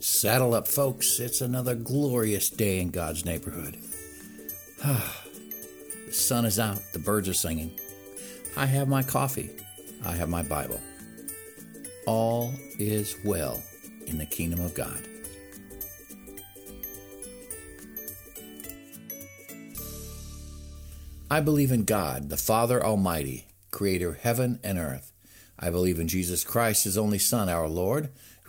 Saddle up, folks. It's another glorious day in God's neighborhood. the sun is out, the birds are singing. I have my coffee, I have my Bible. All is well in the kingdom of God. I believe in God, the Father Almighty, creator of heaven and earth. I believe in Jesus Christ, his only Son, our Lord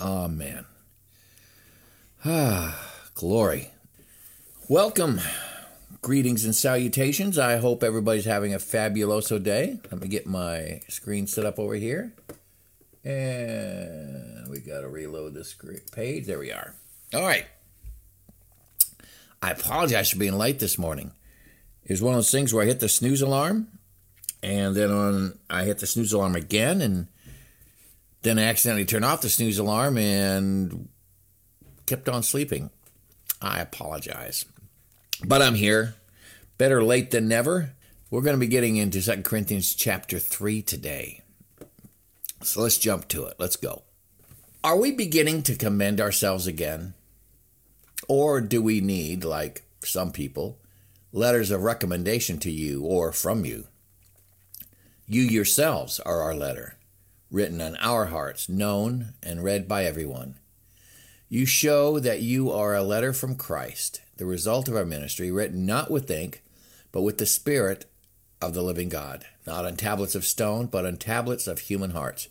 Amen. Ah, glory. Welcome. Greetings and salutations. I hope everybody's having a fabuloso day. Let me get my screen set up over here. And we got to reload this page. There we are. All right. I apologize for being late this morning. It was one of those things where I hit the snooze alarm, and then on I hit the snooze alarm again, and then I accidentally turned off the snooze alarm and kept on sleeping. I apologize. But I'm here. Better late than never. We're going to be getting into 2 Corinthians chapter 3 today. So let's jump to it. Let's go. Are we beginning to commend ourselves again? Or do we need, like some people, letters of recommendation to you or from you? You yourselves are our letter written on our hearts, known and read by everyone. You show that you are a letter from Christ, the result of our ministry, written not with ink, but with the Spirit of the living God, not on tablets of stone, but on tablets of human hearts.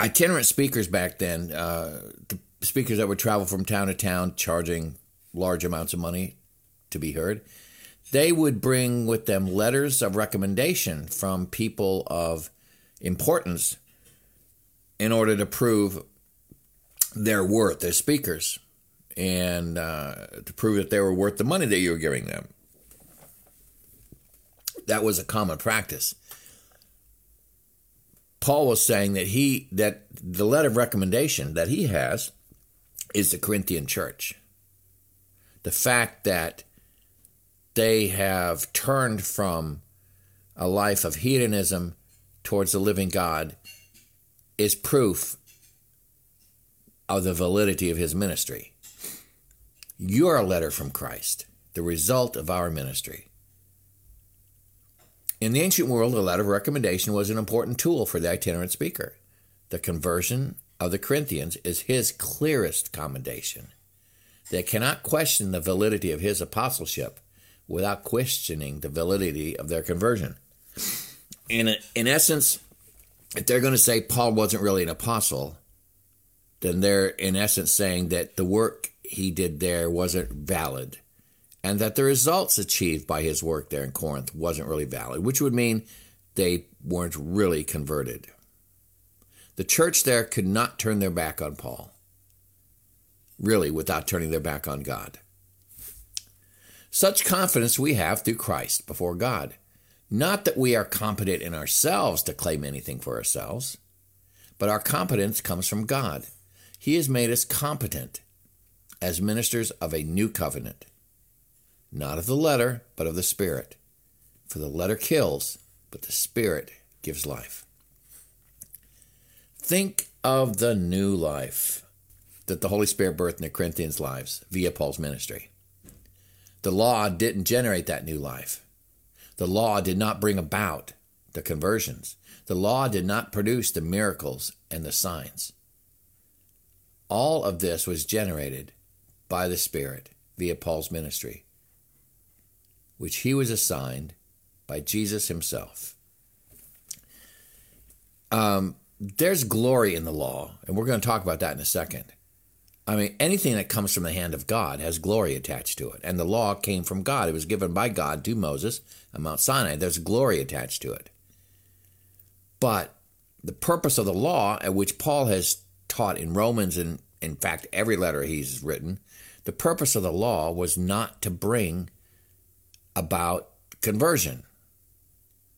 Itinerant speakers back then, uh, the speakers that would travel from town to town charging large amounts of money to be heard, they would bring with them letters of recommendation from people of importance in order to prove their worth as speakers and uh, to prove that they were worth the money that you were giving them. That was a common practice. Paul was saying that he that the letter of recommendation that he has is the Corinthian church. The fact that they have turned from a life of hedonism towards the living God is proof of the validity of his ministry. You're a letter from Christ, the result of our ministry. In the ancient world, a letter of recommendation was an important tool for the itinerant speaker. The conversion of the Corinthians is his clearest commendation. They cannot question the validity of his apostleship without questioning the validity of their conversion in in essence, if they're going to say Paul wasn't really an apostle, then they're in essence saying that the work he did there wasn't valid, and that the results achieved by his work there in Corinth wasn't really valid, which would mean they weren't really converted. The church there could not turn their back on Paul, really, without turning their back on God. Such confidence we have through Christ before God. Not that we are competent in ourselves to claim anything for ourselves, but our competence comes from God. He has made us competent as ministers of a new covenant, not of the letter, but of the Spirit. For the letter kills, but the Spirit gives life. Think of the new life that the Holy Spirit birthed in the Corinthians' lives via Paul's ministry. The law didn't generate that new life. The law did not bring about the conversions. The law did not produce the miracles and the signs. All of this was generated by the Spirit via Paul's ministry, which he was assigned by Jesus himself. Um, there's glory in the law, and we're going to talk about that in a second. I mean, anything that comes from the hand of God has glory attached to it. And the law came from God. It was given by God to Moses on Mount Sinai. There's glory attached to it. But the purpose of the law, at which Paul has taught in Romans and, in fact, every letter he's written, the purpose of the law was not to bring about conversion.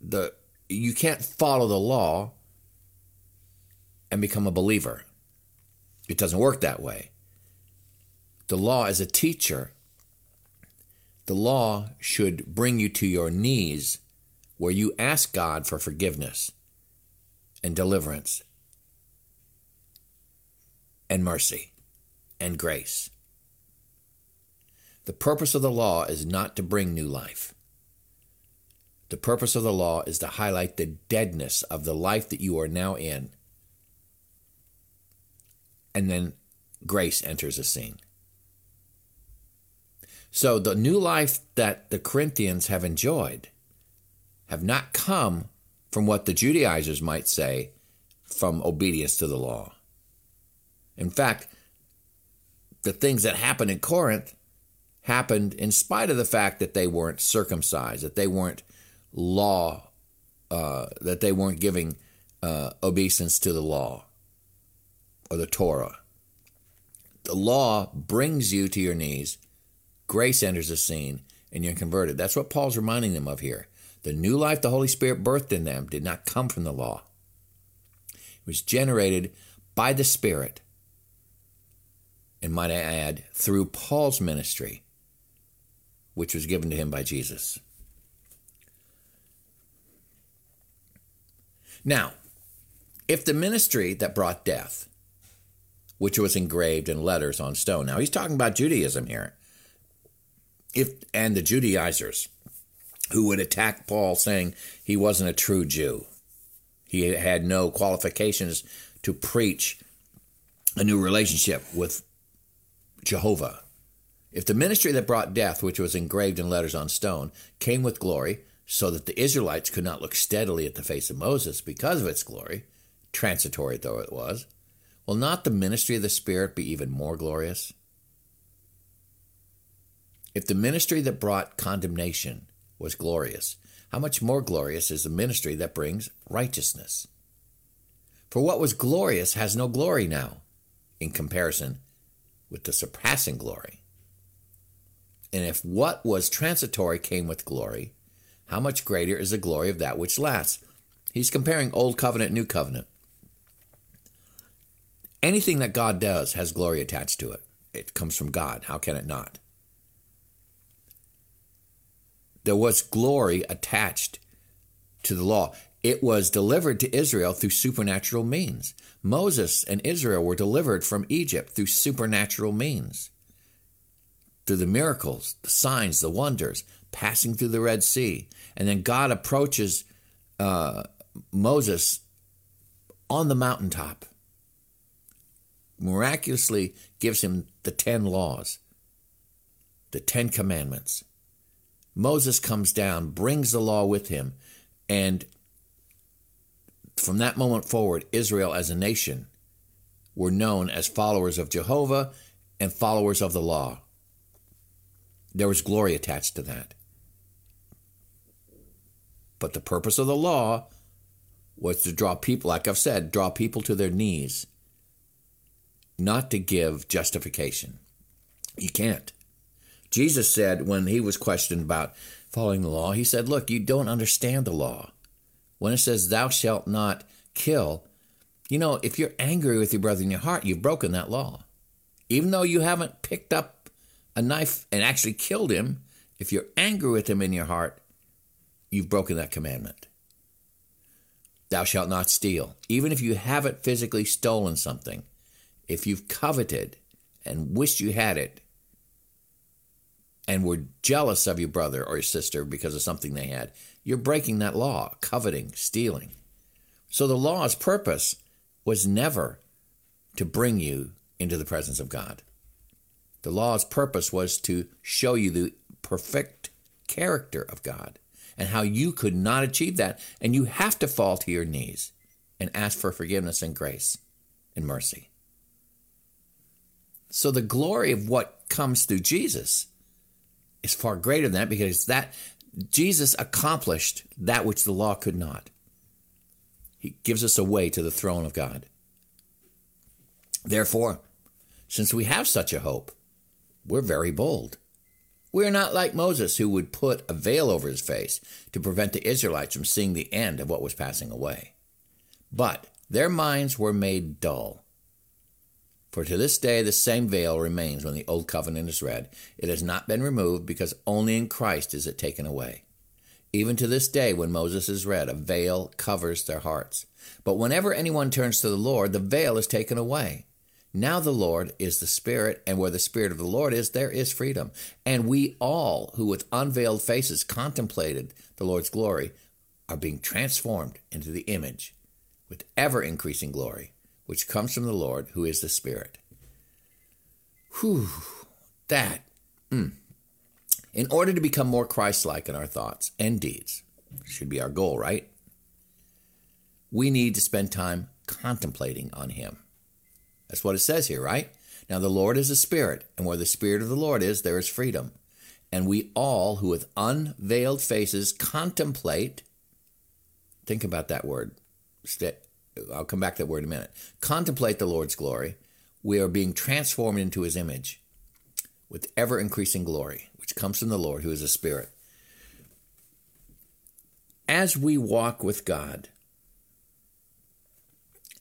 The you can't follow the law and become a believer. It doesn't work that way. The law as a teacher, the law should bring you to your knees where you ask God for forgiveness and deliverance and mercy and grace. The purpose of the law is not to bring new life. The purpose of the law is to highlight the deadness of the life that you are now in. And then grace enters the scene. So the new life that the Corinthians have enjoyed have not come from what the Judaizers might say from obedience to the law. In fact, the things that happened in Corinth happened in spite of the fact that they weren't circumcised, that they weren't law, uh, that they weren't giving uh, obeisance to the law or the Torah. The law brings you to your knees, grace enters the scene, and you're converted. That's what Paul's reminding them of here. The new life the Holy Spirit birthed in them did not come from the law, it was generated by the Spirit. And might I add, through Paul's ministry, which was given to him by Jesus. Now, if the ministry that brought death, which was engraved in letters on stone, now he's talking about Judaism here, if and the Judaizers who would attack Paul saying he wasn't a true Jew. He had no qualifications to preach a new relationship with Jehovah. If the ministry that brought death, which was engraved in letters on stone, came with glory, so that the Israelites could not look steadily at the face of Moses because of its glory, transitory though it was, will not the ministry of the Spirit be even more glorious? If the ministry that brought condemnation was glorious, how much more glorious is the ministry that brings righteousness? For what was glorious has no glory now in comparison with the surpassing glory. And if what was transitory came with glory, how much greater is the glory of that which lasts? He's comparing Old Covenant, New Covenant. Anything that God does has glory attached to it. It comes from God. How can it not? There was glory attached to the law. It was delivered to Israel through supernatural means. Moses and Israel were delivered from Egypt through supernatural means. Through the miracles, the signs, the wonders, passing through the Red Sea. And then God approaches uh, Moses on the mountaintop, miraculously gives him the 10 laws, the 10 commandments. Moses comes down, brings the law with him, and from that moment forward, Israel as a nation were known as followers of Jehovah and followers of the law. There was glory attached to that. But the purpose of the law was to draw people, like I've said, draw people to their knees, not to give justification. You can't. Jesus said when he was questioned about following the law, he said, Look, you don't understand the law. When it says, Thou shalt not kill, you know, if you're angry with your brother in your heart, you've broken that law. Even though you haven't picked up a knife and actually killed him, if you're angry with him in your heart, you've broken that commandment. Thou shalt not steal. Even if you haven't physically stolen something, if you've coveted and wished you had it, and were jealous of your brother or your sister because of something they had, you're breaking that law, coveting, stealing. So the law's purpose was never to bring you into the presence of God. The law's purpose was to show you the perfect character of God and how you could not achieve that. And you have to fall to your knees and ask for forgiveness and grace and mercy. So the glory of what comes through Jesus is far greater than that because that Jesus accomplished that which the law could not. He gives us a way to the throne of God. Therefore, since we have such a hope, we're very bold. We are not like Moses, who would put a veil over his face to prevent the Israelites from seeing the end of what was passing away. But their minds were made dull. For to this day the same veil remains when the Old Covenant is read. It has not been removed because only in Christ is it taken away. Even to this day, when Moses is read, a veil covers their hearts. But whenever anyone turns to the Lord, the veil is taken away. Now the Lord is the Spirit, and where the Spirit of the Lord is, there is freedom. And we all, who with unveiled faces contemplated the Lord's glory, are being transformed into the image with ever increasing glory which comes from the Lord, who is the Spirit. Whew, that. Mm. In order to become more Christ like in our thoughts and deeds, should be our goal, right? We need to spend time contemplating on Him. That's what it says here, right? Now, the Lord is a spirit, and where the Spirit of the Lord is, there is freedom. And we all who with unveiled faces contemplate, think about that word, I'll come back to that word in a minute. Contemplate the Lord's glory. We are being transformed into his image with ever increasing glory, which comes from the Lord, who is a spirit. As we walk with God,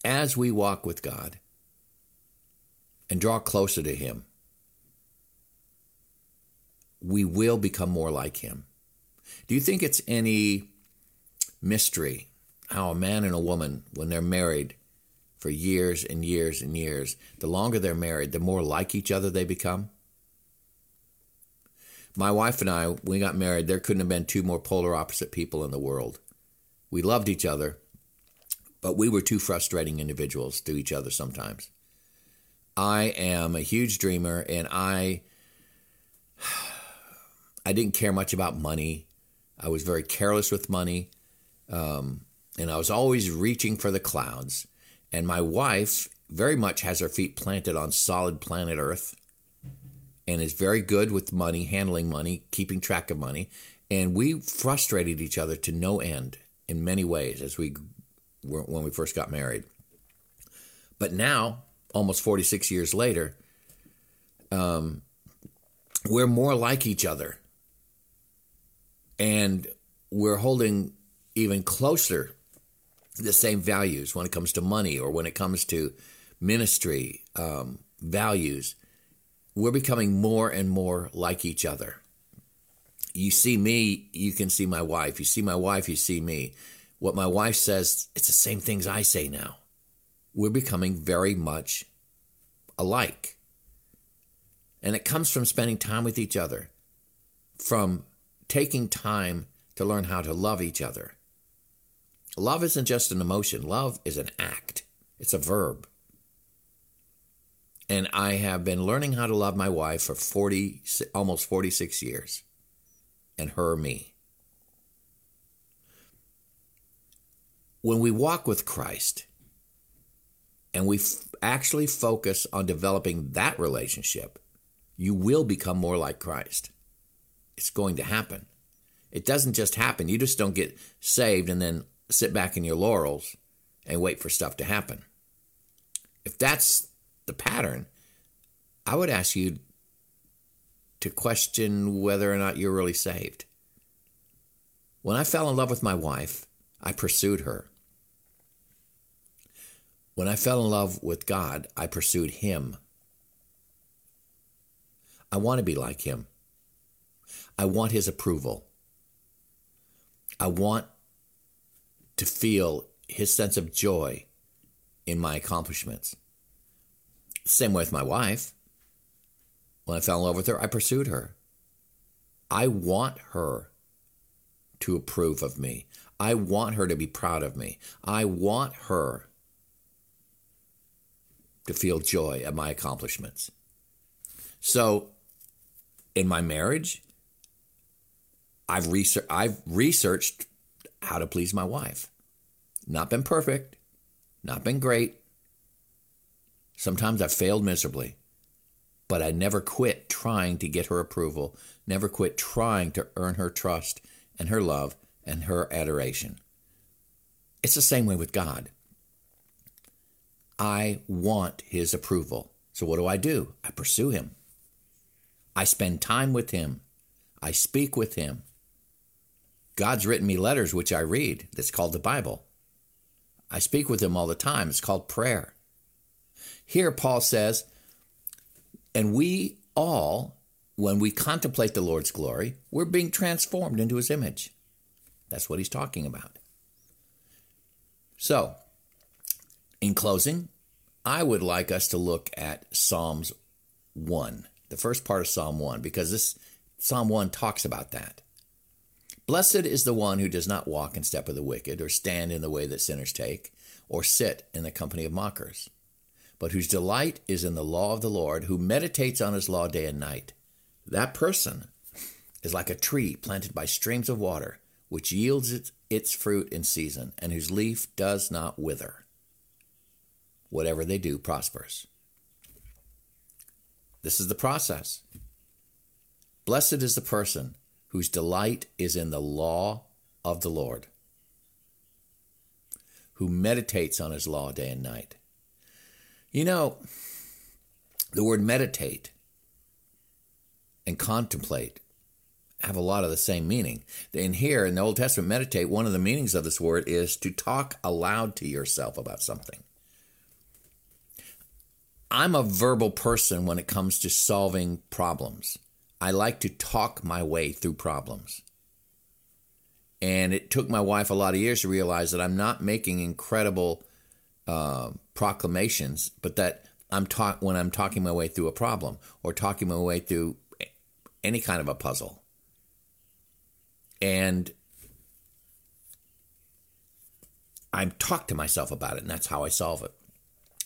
as we walk with God and draw closer to him, we will become more like him. Do you think it's any mystery how a man and a woman, when they're married for years and years and years, the longer they're married, the more like each other they become? My wife and I, we got married, there couldn't have been two more polar opposite people in the world. We loved each other, but we were two frustrating individuals to each other sometimes. I am a huge dreamer and I I didn't care much about money. I was very careless with money. Um, and I was always reaching for the clouds. And my wife very much has her feet planted on solid planet Earth and is very good with money, handling money, keeping track of money. And we frustrated each other to no end in many ways as we were when we first got married. But now, almost 46 years later, um, we're more like each other. And we're holding even closer the same values when it comes to money or when it comes to ministry um, values. We're becoming more and more like each other. You see me, you can see my wife. You see my wife, you see me. What my wife says, it's the same things I say now. We're becoming very much alike. And it comes from spending time with each other, from taking time to learn how to love each other Love isn't just an emotion, love is an act, it's a verb. And I have been learning how to love my wife for 40, almost 46 years, and her me. When we walk with Christ and we f- actually focus on developing that relationship, you will become more like Christ. It's going to happen. It doesn't just happen. You just don't get saved and then sit back in your laurels and wait for stuff to happen. If that's the pattern, I would ask you to question whether or not you're really saved. When I fell in love with my wife, I pursued her. When I fell in love with God, I pursued Him. I want to be like Him. I want His approval. I want to feel his sense of joy in my accomplishments. Same way with my wife. When I fell in love with her, I pursued her. I want her to approve of me. I want her to be proud of me. I want her to feel joy at my accomplishments. So, in my marriage, I've, research, I've researched how to please my wife. Not been perfect, not been great. Sometimes I failed miserably, but I never quit trying to get her approval, never quit trying to earn her trust and her love and her adoration. It's the same way with God. I want his approval. So what do I do? I pursue him. I spend time with him. I speak with him. God's written me letters which I read. That's called the Bible. I speak with him all the time. It's called prayer. Here, Paul says, and we all, when we contemplate the Lord's glory, we're being transformed into his image. That's what he's talking about. So, in closing, I would like us to look at Psalms 1, the first part of Psalm 1, because this Psalm 1 talks about that. Blessed is the one who does not walk in step of the wicked, or stand in the way that sinners take, or sit in the company of mockers, but whose delight is in the law of the Lord, who meditates on his law day and night. That person is like a tree planted by streams of water, which yields its, its fruit in season, and whose leaf does not wither whatever they do prospers. This is the process. Blessed is the person whose delight is in the law of the Lord, who meditates on his law day and night. You know, the word meditate and contemplate have a lot of the same meaning. In here in the Old Testament, meditate, one of the meanings of this word is to talk aloud to yourself about something. I'm a verbal person when it comes to solving problems. I like to talk my way through problems. And it took my wife a lot of years to realize that I'm not making incredible uh, proclamations, but that I'm talk when I'm talking my way through a problem or talking my way through any kind of a puzzle. And I'm talk to myself about it, and that's how I solve it.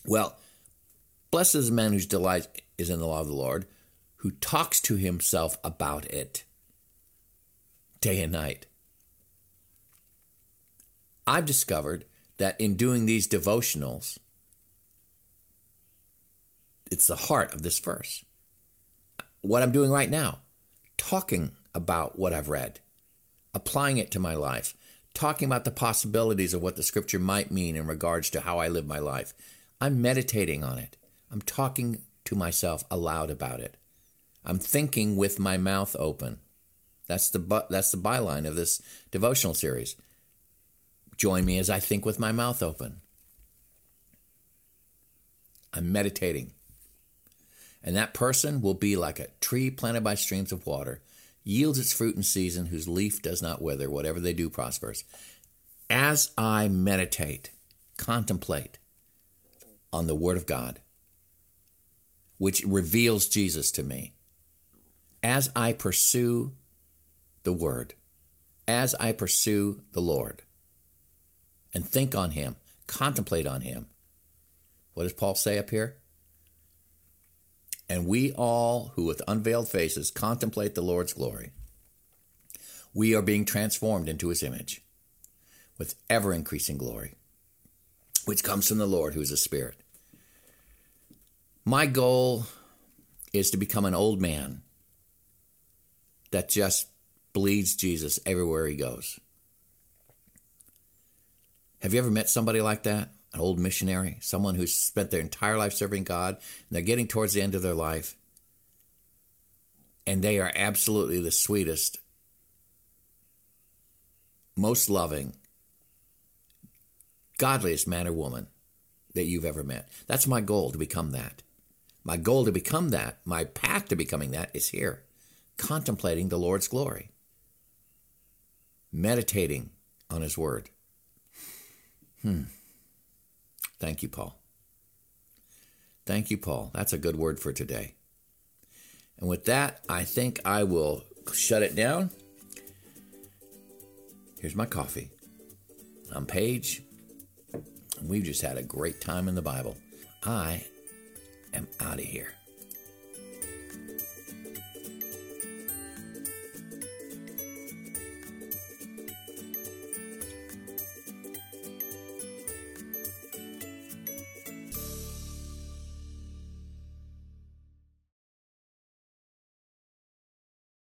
Well, Blessed is the man whose delight is in the law of the Lord, who talks to himself about it day and night. I've discovered that in doing these devotionals, it's the heart of this verse. What I'm doing right now, talking about what I've read, applying it to my life, talking about the possibilities of what the scripture might mean in regards to how I live my life. I'm meditating on it. I'm talking to myself aloud about it. I'm thinking with my mouth open. That's the that's the byline of this devotional series. Join me as I think with my mouth open. I'm meditating. And that person will be like a tree planted by streams of water, yields its fruit in season, whose leaf does not wither, whatever they do prospers. As I meditate, contemplate on the Word of God, which reveals Jesus to me. As I pursue the Word, as I pursue the Lord, and think on Him, contemplate on Him. What does Paul say up here? And we all who with unveiled faces contemplate the Lord's glory, we are being transformed into His image with ever increasing glory, which comes from the Lord who is a Spirit. My goal is to become an old man that just bleeds Jesus everywhere he goes. Have you ever met somebody like that? An old missionary, someone who's spent their entire life serving God, and they're getting towards the end of their life, and they are absolutely the sweetest, most loving, godliest man or woman that you've ever met. That's my goal to become that. My goal to become that, my path to becoming that is here contemplating the Lord's glory, meditating on His Word. Hmm. Thank you, Paul. Thank you, Paul. That's a good word for today. And with that, I think I will shut it down. Here's my coffee. I'm Paige. We've just had a great time in the Bible. I am out of here.